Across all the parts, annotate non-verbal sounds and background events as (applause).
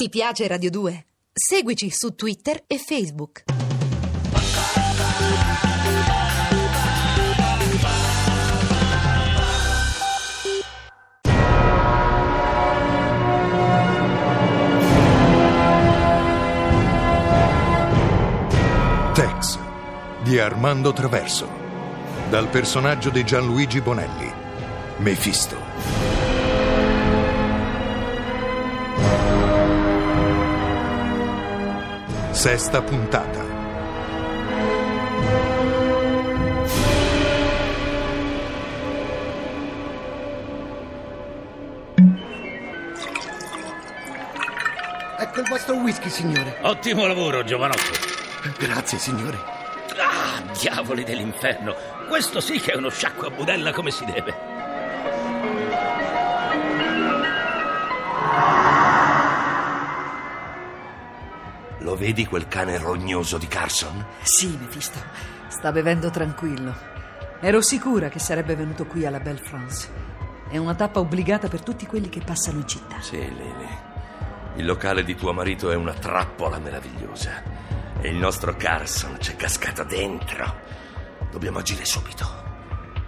Ti piace Radio 2? Seguici su Twitter e Facebook. Tex di Armando Traverso dal personaggio di Gianluigi Bonelli Mefisto Sesta puntata. Ecco il vostro whisky, signore. Ottimo lavoro, giovanotto. Grazie, signore. Ah, diavoli dell'inferno. Questo sì che è uno sciacquo a budella come si deve. Lo vedi quel cane rognoso di Carson? Sì, Mephisto. Sta bevendo tranquillo. Ero sicura che sarebbe venuto qui alla Belle France. È una tappa obbligata per tutti quelli che passano in città. Sì, Lily. Il locale di tuo marito è una trappola meravigliosa. E il nostro Carson c'è cascato dentro. Dobbiamo agire subito.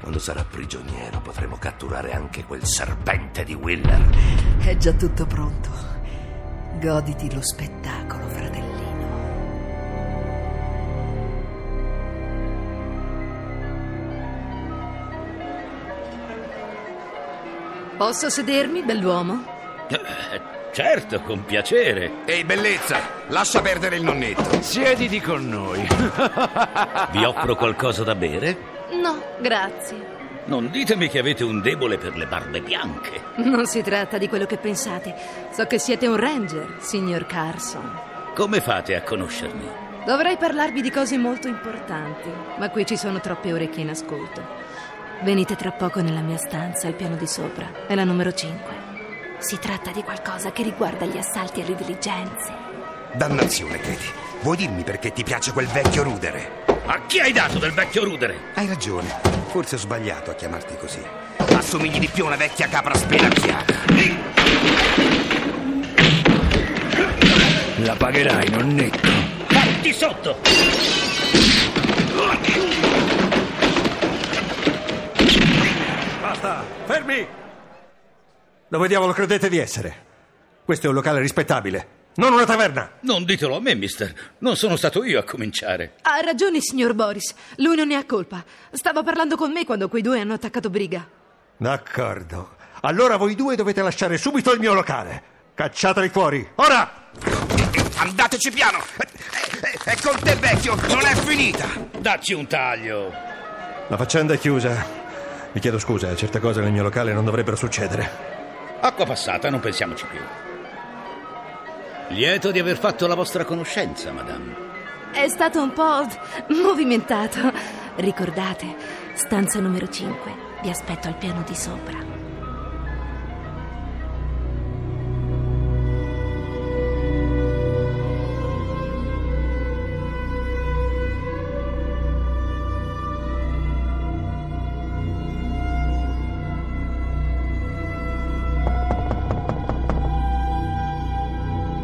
Quando sarà prigioniero potremo catturare anche quel serpente di Willer. È già tutto pronto. Goditi lo spettacolo, Posso sedermi, bell'uomo? Eh, certo, con piacere. Ehi, bellezza, lascia perdere il nonnetto. Siediti con noi. (laughs) Vi offro qualcosa da bere? No, grazie. Non ditemi che avete un debole per le barbe bianche. Non si tratta di quello che pensate. So che siete un ranger, signor Carson. Come fate a conoscermi? Dovrei parlarvi di cose molto importanti, ma qui ci sono troppe orecchie in ascolto. Venite tra poco nella mia stanza, al piano di sopra. È la numero 5. Si tratta di qualcosa che riguarda gli assalti alle diligenze. Dannazione, Katie. Vuoi dirmi perché ti piace quel vecchio rudere? A chi hai dato del vecchio rudere? Hai ragione. Forse ho sbagliato a chiamarti così. Assomigli di più a una vecchia capra spelacchiata. La pagherai, nonnetto. Fatti sotto! Basta, fermi! Dove diavolo credete di essere? Questo è un locale rispettabile, non una taverna. Non ditelo a me, mister. Non sono stato io a cominciare. Ha ragione, signor Boris. Lui non ne ha colpa. Stava parlando con me quando quei due hanno attaccato Briga. D'accordo. Allora voi due dovete lasciare subito il mio locale. Cacciateli fuori, ora! Andateci piano! È con te, vecchio! Non è finita! Dacci un taglio. La faccenda è chiusa. Mi chiedo scusa, certe cose nel mio locale non dovrebbero succedere. Acqua passata, non pensiamoci più. Lieto di aver fatto la vostra conoscenza, madame. È stato un po' movimentato. Ricordate, stanza numero 5. Vi aspetto al piano di sopra.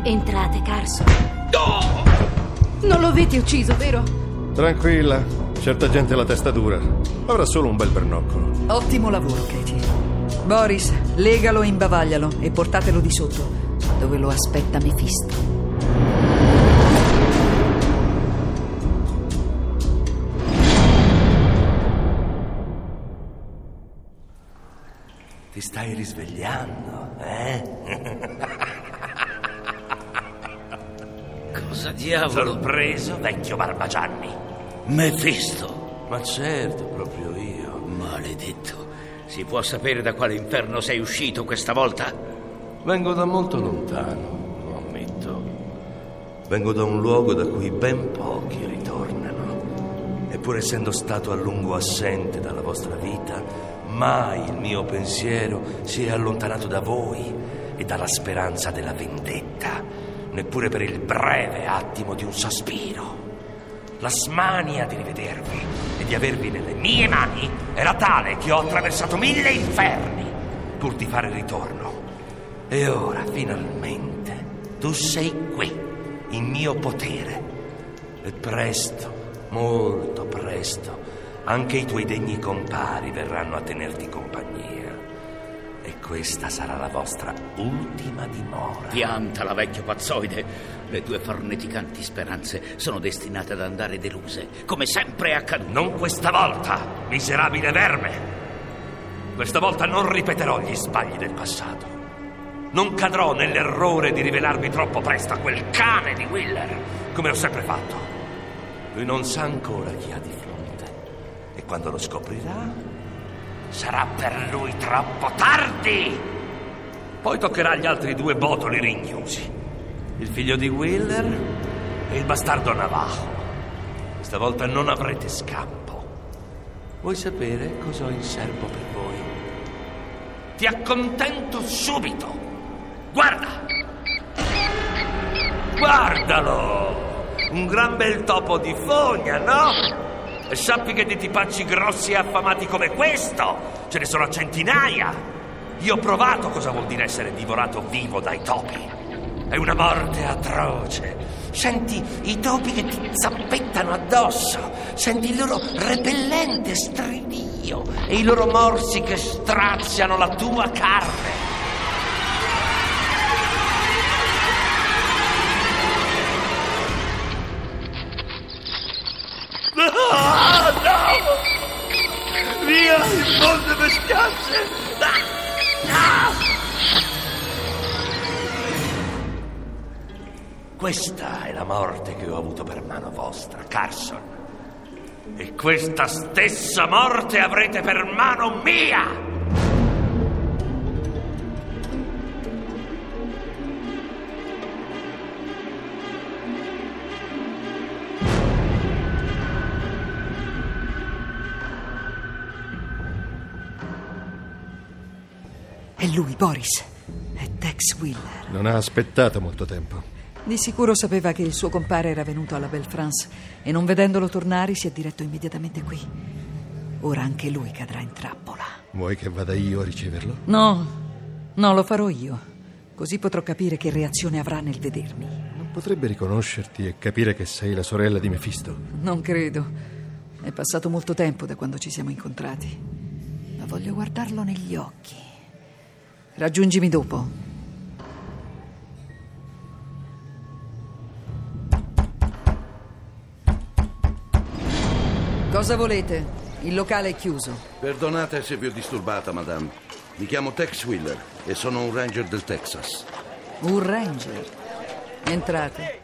Entrate, Carson. Non lo avete ucciso, vero? Tranquilla, certa gente ha la testa dura. Avrà solo un bel bernoccolo. Ottimo lavoro, Katie. Boris, legalo e imbavaglialo e portatelo di sotto, dove lo aspetta Mephisto. Ti stai risvegliando, eh? (laughs) Cosa diavolo? Sorpreso, vecchio Barbagianni? Mefisto. Ma certo, proprio io. Maledetto. Si può sapere da quale inferno sei uscito questa volta? Vengo da molto lontano, lo ammetto. Vengo da un luogo da cui ben pochi ritornano. Eppur essendo stato a lungo assente dalla vostra vita, mai il mio pensiero si è allontanato da voi e dalla speranza della vendetta, neppure per il breve attimo di un sospiro. La smania di rivedervi e di avervi nelle mie mani era tale che ho attraversato mille inferni pur di fare ritorno. E ora, finalmente, Tu sei qui, in mio potere. E presto, molto presto, anche i tuoi degni compari verranno a tenerti compagnia. E questa sarà la vostra ultima dimora. Piantala, vecchio pazzoide. Le tue farneticanti speranze sono destinate ad andare deluse, come sempre è accaduto. Non questa volta, miserabile verme. Questa volta non ripeterò gli sbagli del passato. Non cadrò nell'errore di rivelarmi troppo presto a quel cane di Willer, come ho sempre fatto. Lui non sa ancora chi ha di fronte. E quando lo scoprirà, sarà per lui troppo tardi. Poi toccherà agli altri due botoli rignosi. Il figlio di Willer e il bastardo Navajo. Stavolta non avrete scampo. Vuoi sapere cosa ho in serbo per voi? Ti accontento subito. Guarda! Guardalo! Un gran bel topo di fogna, no? E sappi che di tipacci grossi e affamati come questo ce ne sono a centinaia. Io ho provato cosa vuol dire essere divorato vivo dai topi. È una morte atroce. Senti i topi che ti zappettano addosso. Senti il loro repellente stridio e i loro morsi che straziano la tua carne. Via, immonde bestiacce! Ah! Questa è la morte che ho avuto per mano vostra, Carson. E questa stessa morte avrete per mano mia! Lui, Boris. È Tex Willer. Non ha aspettato molto tempo. Di sicuro sapeva che il suo compare era venuto alla Belle France e non vedendolo tornare si è diretto immediatamente qui. Ora anche lui cadrà in trappola. Vuoi che vada io a riceverlo? No, no, lo farò io. Così potrò capire che reazione avrà nel vedermi. Non potrebbe riconoscerti e capire che sei la sorella di Mefisto? Non credo. È passato molto tempo da quando ci siamo incontrati. Ma voglio guardarlo negli occhi. Raggiungimi dopo. Cosa volete? Il locale è chiuso. Perdonate se vi ho disturbata, madame. Mi chiamo Tex Wheeler e sono un ranger del Texas. Un ranger. Entrate.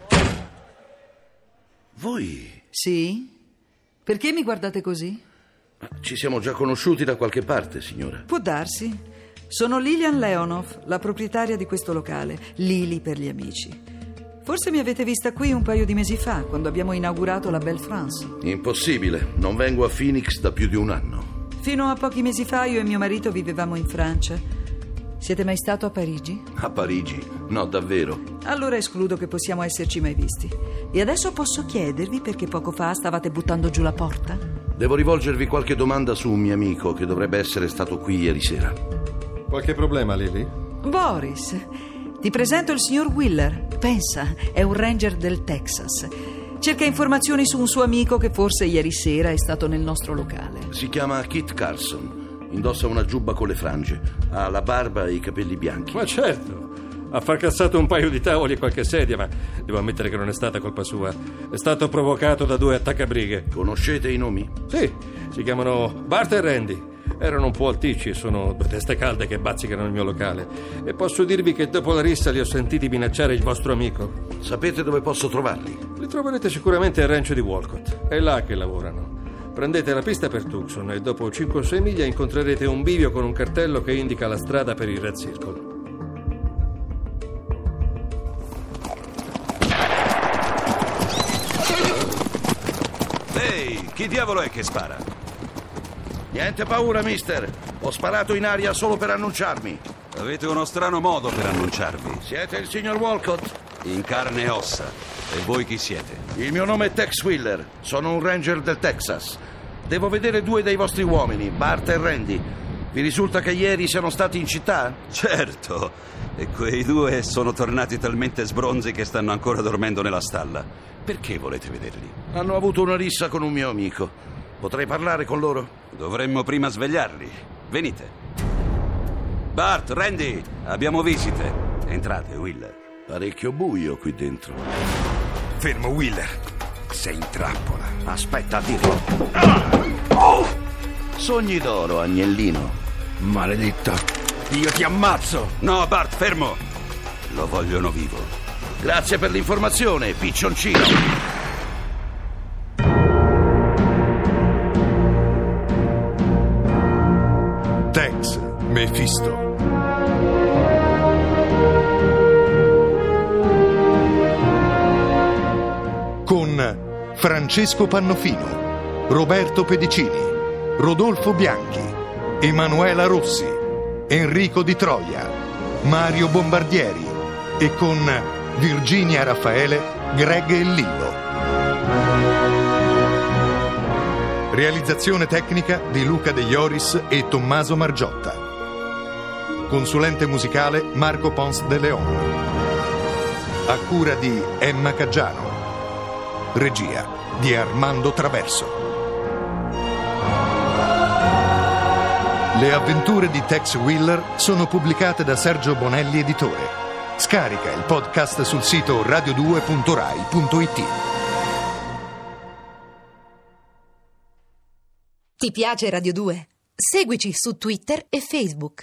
Voi Sì? Perché mi guardate così? ci siamo già conosciuti da qualche parte, signora. Può darsi. Sono Lilian Leonov, la proprietaria di questo locale, Lili per gli amici. Forse mi avete vista qui un paio di mesi fa, quando abbiamo inaugurato la Belle France. Impossibile, non vengo a Phoenix da più di un anno. Fino a pochi mesi fa io e mio marito vivevamo in Francia. Siete mai stato a Parigi? A Parigi? No, davvero. Allora escludo che possiamo esserci mai visti. E adesso posso chiedervi perché poco fa stavate buttando giù la porta? Devo rivolgervi qualche domanda su un mio amico che dovrebbe essere stato qui ieri sera. Qualche problema, Lily? Boris, ti presento il signor Willer. Pensa, è un ranger del Texas. Cerca informazioni su un suo amico che forse ieri sera è stato nel nostro locale. Si chiama Kit Carson. Indossa una giubba con le frange. Ha la barba e i capelli bianchi. Ma certo. Ha fracassato un paio di tavoli e qualche sedia, ma devo ammettere che non è stata colpa sua. È stato provocato da due attaccabrighe. Conoscete i nomi? Sì, si chiamano Bart e Randy. Erano un po' alticci e sono due teste calde che bazzicano il mio locale. E posso dirvi che dopo la rissa li ho sentiti minacciare il vostro amico. Sapete dove posso trovarli? Li troverete sicuramente al rancio di Walcott. È là che lavorano. Prendete la pista per Tucson e dopo 5 o 6 miglia incontrerete un bivio con un cartello che indica la strada per il Red Circle. Ehi, chi diavolo è che spara? Niente paura, mister. Ho sparato in aria solo per annunciarmi. Avete uno strano modo per annunciarvi. Siete il signor Walcott? In carne e ossa. E voi chi siete? Il mio nome è Tex Wheeler. Sono un ranger del Texas. Devo vedere due dei vostri uomini, Bart e Randy. Vi risulta che ieri siano stati in città? Certo, e quei due sono tornati talmente sbronzi che stanno ancora dormendo nella stalla. Perché volete vederli? Hanno avuto una rissa con un mio amico. Potrei parlare con loro? Dovremmo prima svegliarli. Venite. Bart, Randy, abbiamo visite. Entrate, Willer. Parecchio buio qui dentro. Fermo, Willer. Sei in trappola. Aspetta a dirlo. Oh! Sogni d'oro, agnellino. Maledetto. Io ti ammazzo. No, Bart, fermo. Lo vogliono vivo. Grazie per l'informazione, piccioncino. Tex, Mephisto. Con Francesco Pannofino, Roberto Pedicini, Rodolfo Bianchi, Emanuela Rossi, Enrico Di Troia, Mario Bombardieri e con Virginia Raffaele, Greg e Lillo. Realizzazione tecnica di Luca De Ioris e Tommaso Margiotta. Consulente musicale Marco Pons de Leon. A cura di Emma Caggiano. Regia di Armando Traverso. Le avventure di Tex Wheeler sono pubblicate da Sergio Bonelli Editore. Scarica il podcast sul sito radio2.rai.it. Ti piace Radio 2? Seguici su Twitter e Facebook.